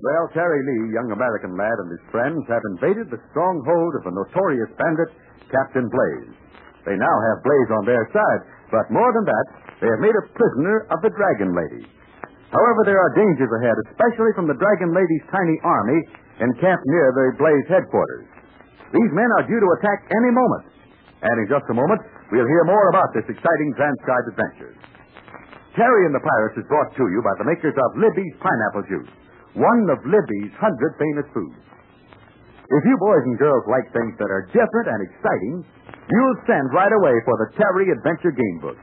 Well, Terry Lee, young American lad, and his friends have invaded the stronghold of the notorious bandit, Captain Blaze. They now have Blaze on their side, but more than that, they have made a prisoner of the Dragon Lady. However, there are dangers ahead, especially from the Dragon Lady's tiny army encamped near the Blaze headquarters. These men are due to attack any moment. And in just a moment, we'll hear more about this exciting transcribed adventure. Terry and the Pirates is brought to you by the makers of Libby's Pineapple Juice, one of Libby's hundred famous foods. If you boys and girls like things that are different and exciting, you'll send right away for the Terry Adventure Game Book.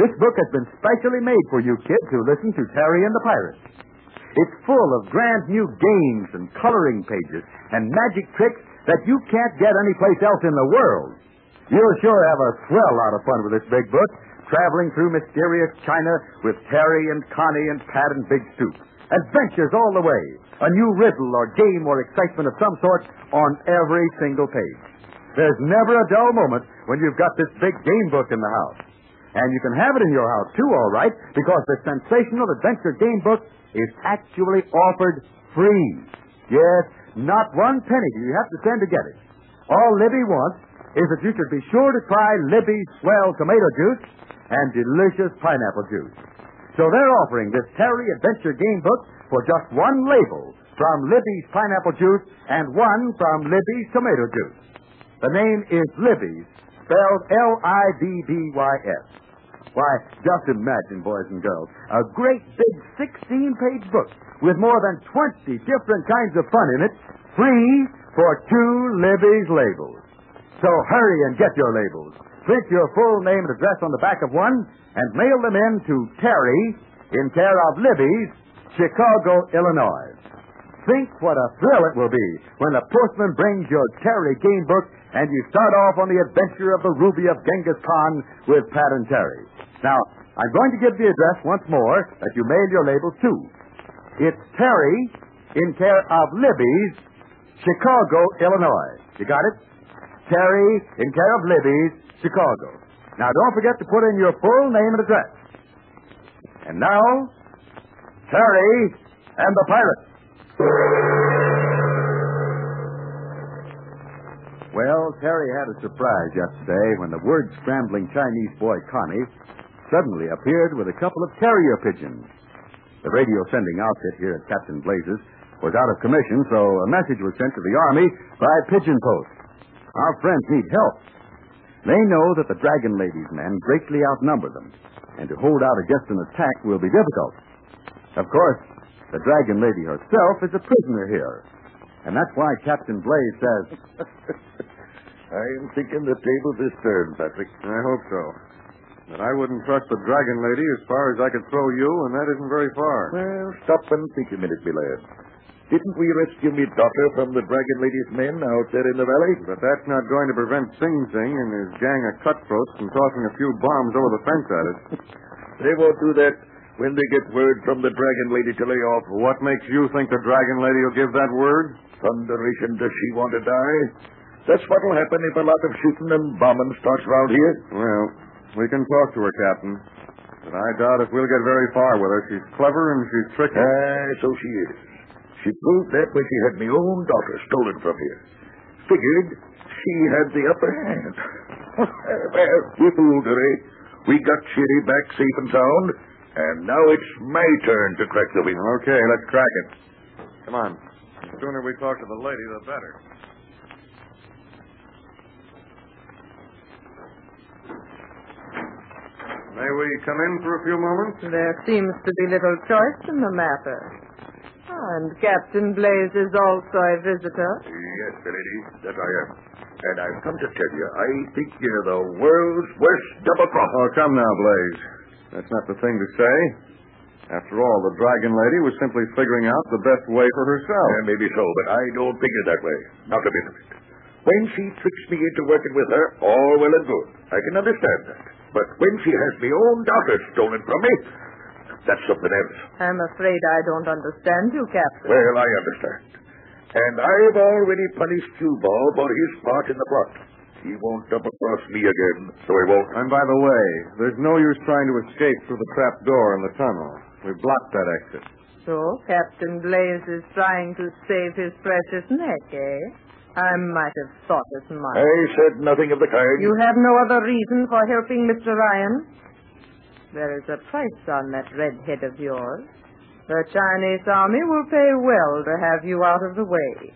This book has been specially made for you kids who listen to Terry and the Pirates. It's full of grand new games and coloring pages and magic tricks that you can't get anyplace else in the world. You'll sure have a swell lot of fun with this big book, traveling through mysterious China with Terry and Connie and Pat and Big Stoop. Adventures all the way. A new riddle or game or excitement of some sort on every single page. There's never a dull moment when you've got this big game book in the house. And you can have it in your house, too, all right, because the sensational adventure game book is actually offered free. Yes, not one penny do you have to spend to get it. All Libby wants is that you should be sure to try Libby's swell tomato juice and delicious pineapple juice. So they're offering this Terry Adventure Game Book for just one label from Libby's pineapple juice and one from Libby's tomato juice. The name is Libby's, spelled L-I-B-B-Y-S. Why, just imagine, boys and girls, a great big 16-page book with more than 20 different kinds of fun in it, free for two Libby's labels. So hurry and get your labels. Print your full name and address on the back of one and mail them in to Terry in care of Libby's, Chicago, Illinois. Think what a thrill it will be when the postman brings your Terry game book and you start off on the adventure of the Ruby of Genghis Khan with Pat and Terry. Now, I'm going to give the address once more that you mail your labels to. It's Terry in care of Libby's, Chicago, Illinois. You got it? Terry in care of Libby's, Chicago. Now, don't forget to put in your full name and address. And now, Terry and the Pirate. Well, Terry had a surprise yesterday when the word scrambling Chinese boy Connie suddenly appeared with a couple of carrier pigeons. The radio sending outfit here at Captain Blazes was out of commission, so a message was sent to the Army by pigeon post. Our friends need help. They know that the Dragon Lady's men greatly outnumber them, and to hold out against an attack will be difficult. Of course, the Dragon Lady herself is a prisoner here, and that's why Captain Blaze says. I'm thinking the tables is turned, Patrick. I hope so. But I wouldn't trust the Dragon Lady as far as I could throw you, and that isn't very far. Well, stop and think a minute, my lad. Didn't we rescue me daughter from the Dragon Lady's men out there in the valley? But that's not going to prevent Sing Sing and his gang of cutthroats from tossing a few bombs over the fence at us. They won't do that when they get word from the Dragon Lady to lay off. What makes you think the Dragon Lady will give that word? Thunderation, does she want to die? That's what'll happen if a lot of shooting and bombing starts round here. Well, we can talk to her, Captain. But I doubt if we'll get very far with her. She's clever and she's tricky. Ah, so she is. She proved that when she had my own daughter stolen from here. Figured she had the upper hand. well, we fooled her, eh? We got Cherry back safe and sound, and now it's my turn to crack the whip. Okay, let's crack it. Come on. The sooner we talk to the lady, the better. May we come in for a few moments? There seems to be little choice in the matter. And Captain Blaze is also a visitor. Yes, lady, that I am. And I've come to tell you, I think you're the world's worst double crosser. Oh, come now, Blaze. That's not the thing to say. After all, the Dragon Lady was simply figuring out the best way for herself. Yeah, maybe so, but I don't figure that way. Not a bit of it. When she tricks me into working with her, all well and good. I can understand that. But when she has my own daughter stolen from me, that's something else. I'm afraid I don't understand you, Captain. Well, I understand. And I've already punished Cuball for his part in the plot. He won't double cross me again, so he won't. And by the way, there's no use trying to escape through the trap door in the tunnel. We've blocked that exit. So Captain Blaze is trying to save his precious neck, eh? I might have thought as much. I said nothing of the kind. You have no other reason for helping Mr. Ryan? There is a price on that red head of yours. The Chinese army will pay well to have you out of the way.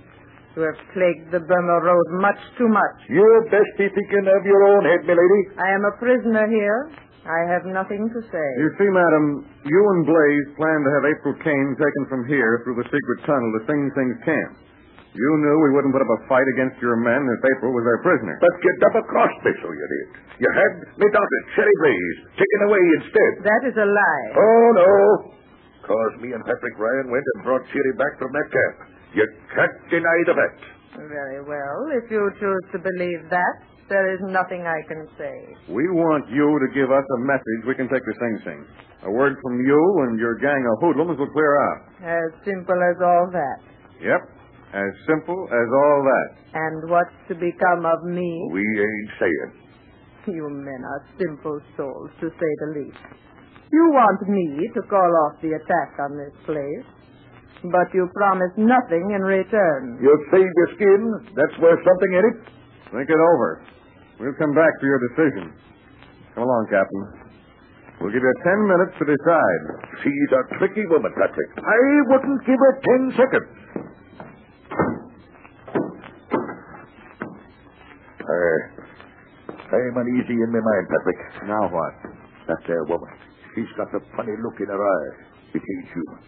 You have plagued the Burma Road much too much. You'd best be thinking of your own head, milady. I am a prisoner here. I have nothing to say. You see, madam, you and Blaze plan to have April Kane taken from here through the secret tunnel to Sing Sing's camp. You knew we wouldn't put up a fight against your men if April was their prisoner. But you double-crossed me, so you did. You had me daughter, Cherry Blaze, taken away instead. That is a lie. Oh, no. Cause me and Patrick Ryan went and brought Cherry back from that camp. You can't deny the fact. Very well. If you choose to believe that, there is nothing I can say. We want you to give us a message we can take to Sing Sing. A word from you and your gang of hoodlums will clear out. As simple as all that. Yep. As simple as all that. And what's to become of me? We ain't saying. You men are simple souls, to say the least. You want me to call off the attack on this place, but you promise nothing in return. You'll save your skin. That's worth something in it. Think it over. We'll come back to your decision. Come along, Captain. We'll give you ten minutes to decide. She's a tricky woman, Patrick. I wouldn't give her ten seconds. Uh, I'm uneasy in my mind, Patrick. Now what? That there woman. She's got a funny look in her eye. It ain't human.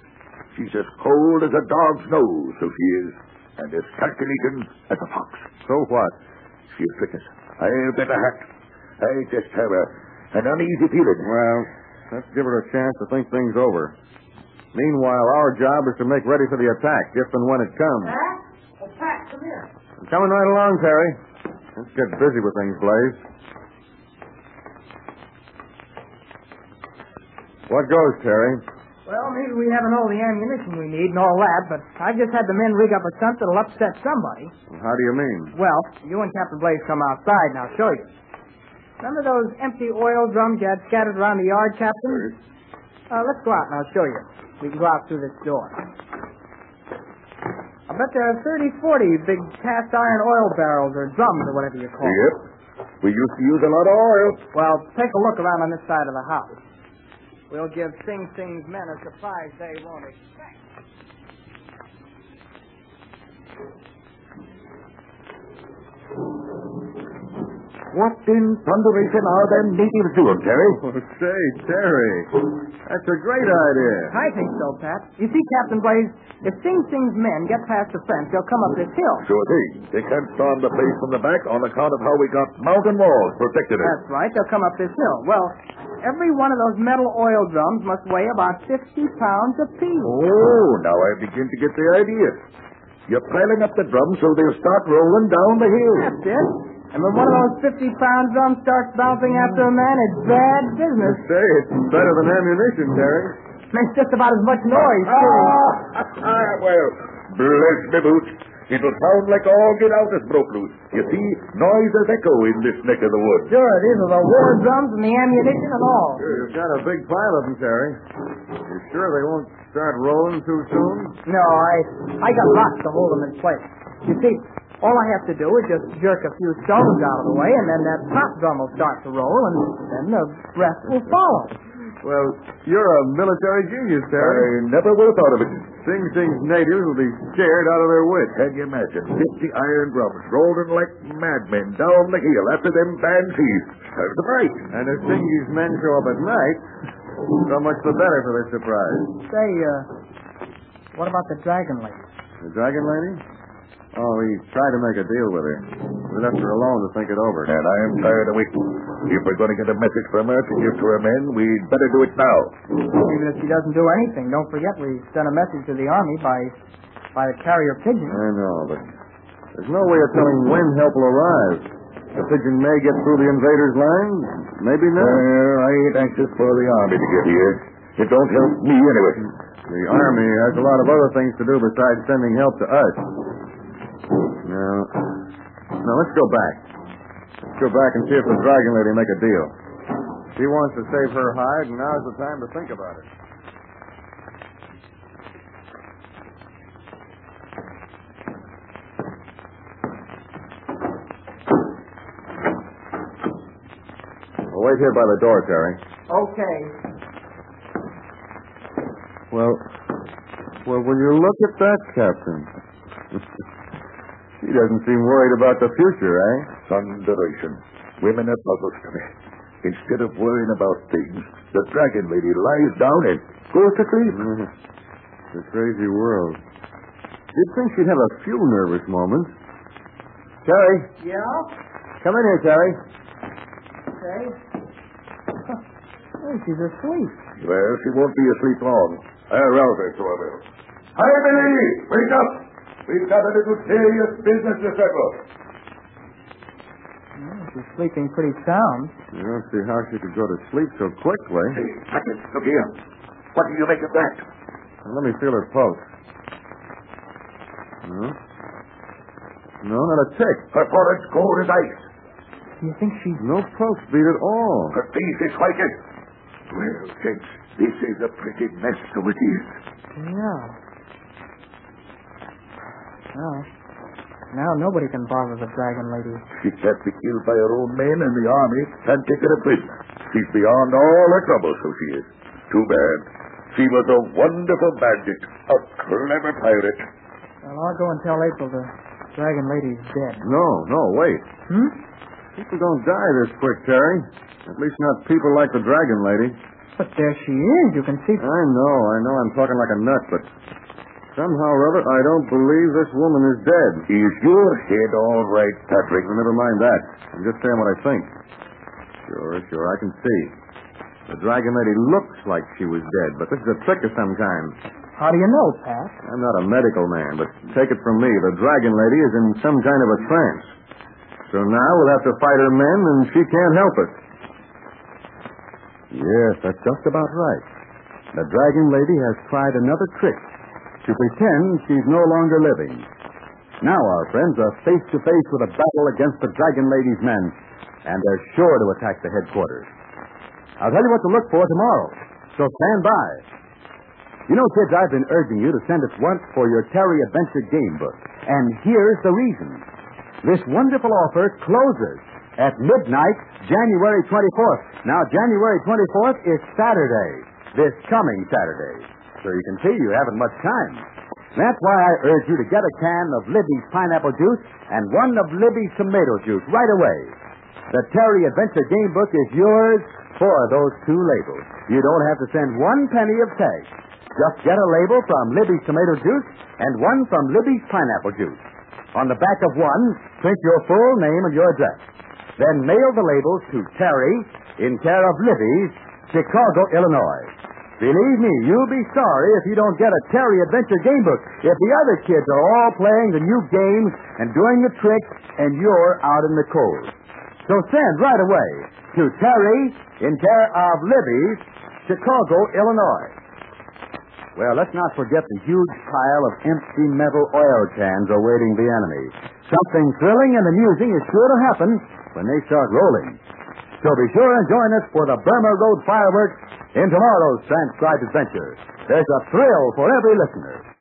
She's as cold as a dog's nose, so she is, and as calculating as a fox. So what? She'll trick. I'll bet a hat. I just have a, an uneasy feeling. Well, let's give her a chance to think things over. Meanwhile, our job is to make ready for the attack, if and when it comes. Pat? Pat, come here. I'm coming right along, Terry. Let's get busy with things, Blaze. What goes, Terry? Well, maybe we haven't all the ammunition we need and all that, but I've just had the men rig up a stunt that'll upset somebody. How do you mean? Well, you and Captain Blaze come outside and I'll show you. Remember those empty oil drums you had scattered around the yard, Captain? Uh, let's go out and I'll show you. We can go out through this door. I bet there are 30, 40 big cast iron oil barrels or drums or whatever you call them. Yep. We used to use a lot of oil. Well, take a look around on this side of the house. We'll give Sing Sing's men a surprise they won't expect. What in thunderation are them natives doing, Terry? Oh, say, Terry, that's a great idea. I think so, Pat. You see, Captain Blaze, if Sing Sing's men get past the fence, they'll come up this hill. Sure thing. They can't storm the place from the back on account of how we got mountain walls protected it. That's right. They'll come up this hill. Well, every one of those metal oil drums must weigh about 50 pounds apiece. Oh, now I begin to get the idea. You're piling up the drums so they'll start rolling down the hill. That's it. And when one of those 50-pound drums starts bouncing after a man, it's bad business. Say, it's better than ammunition, Terry. Makes just about as much noise, too. Ah, well, bless me boots. It'll sound like all get out is broke loose. You see, noise is echo in this neck of the woods. Sure, these are the war drums and the ammunition and all. Sure, You've got a big pile of them, Terry. You sure they won't start rolling too soon? No, I I got lots to hold them in place. You see, all I have to do is just jerk a few stones out of the way, and then that top drum will start to roll, and then the rest will follow. Well, you're a military genius, Terry. I never would have thought of it. Sing Sing's natives will be scared out of their wits. Can you imagine? Fifty iron drums rolling like madmen down the hill after them banshees. Serves them right. And if Singy's men show up at night, so much the better for their surprise. Say, uh, what about the dragon lady? The dragon lady? Oh, we tried to make a deal with her. We left her alone to think it over. And I am tired of waiting. If we're going to get a message from her to give to her men, we'd better do it now. Even if she doesn't do anything, don't forget we sent a message to the army by by the carrier pigeon. I know, but there's no way of telling when help will arrive. The pigeon may get through the invaders' lines, maybe not. Well, I ain't anxious for the army to get here. It don't help me anyway. The army has a lot of other things to do besides sending help to us. Now, now let's go back. Let's go back and see if the Dragon Lady make a deal. She wants to save her hide, and now's the time to think about it. Wait here by the door, Terry. Okay. Well, well, will you look at that, Captain? she doesn't seem worried about the future, eh? Thunderation. Women are puzzles to me. Instead of worrying about things, the dragon lady lies down and goes to sleep. It's a crazy world. You'd think she'd have a few nervous moments. Terry, Yeah? come in here, Terry. Okay. Oh, she's asleep. Well, she won't be asleep long. I'll rouse her, so I will. Hi, Billy! Wake up! We've got a little serious business to settle. Yeah, she's sleeping pretty sound. I don't see how she could go to sleep so quickly. Hey, Hackett, look here. What do you make of that? Let me feel her pulse. No. No, not a tick. Her forehead's cold as ice. Do you think she's... No pulse beat at all. Her face is whited. Well, gents, this is a pretty mess, so it is. Yeah. Well, now nobody can bother the dragon lady. She can't be killed by her own men, and the army can't take her a prisoner. She's beyond all her trouble, so she is. Too bad. She was a wonderful bandit, a clever pirate. Well, I'll go and tell April the dragon lady's dead. No, no, wait. Hmm? People don't die this quick, Terry. At least not people like the Dragon Lady. But there she is. You can see... I know, I know I'm talking like a nut, but somehow or other, I don't believe this woman is dead. Is your head all right, Patrick? Well, never mind that. I'm just saying what I think. Sure, sure, I can see. The Dragon Lady looks like she was dead, but this is a trick of some kind. How do you know, Pat? I'm not a medical man, but take it from me, the Dragon Lady is in some kind of a trance. So now we'll have to fight her men, and she can't help us. Yes, that's just about right. The Dragon Lady has tried another trick to pretend she's no longer living. Now our friends are face to face with a battle against the Dragon Lady's men, and they're sure to attack the headquarters. I'll tell you what to look for tomorrow, so stand by. You know, kids, I've been urging you to send us once for your Terry Adventure game book, and here's the reason. This wonderful offer closes at midnight, January 24th. Now, January 24th is Saturday, this coming Saturday. So you can see you haven't much time. That's why I urge you to get a can of Libby's pineapple juice and one of Libby's tomato juice right away. The Terry Adventure Game Book is yours for those two labels. You don't have to send one penny of cash. Just get a label from Libby's tomato juice and one from Libby's pineapple juice. On the back of one, print your full name and your address. Then mail the labels to Terry in care of Libby's, Chicago, Illinois. Believe me, you'll be sorry if you don't get a Terry Adventure Game Book. If the other kids are all playing the new games and doing the tricks, and you're out in the cold. So send right away to Terry in care of Libby, Chicago, Illinois. Well, let's not forget the huge pile of empty metal oil cans awaiting the enemy. Something thrilling and amusing is sure to happen when they start rolling. So be sure and join us for the Burma Road fireworks in tomorrow's transcribed adventure. There's a thrill for every listener.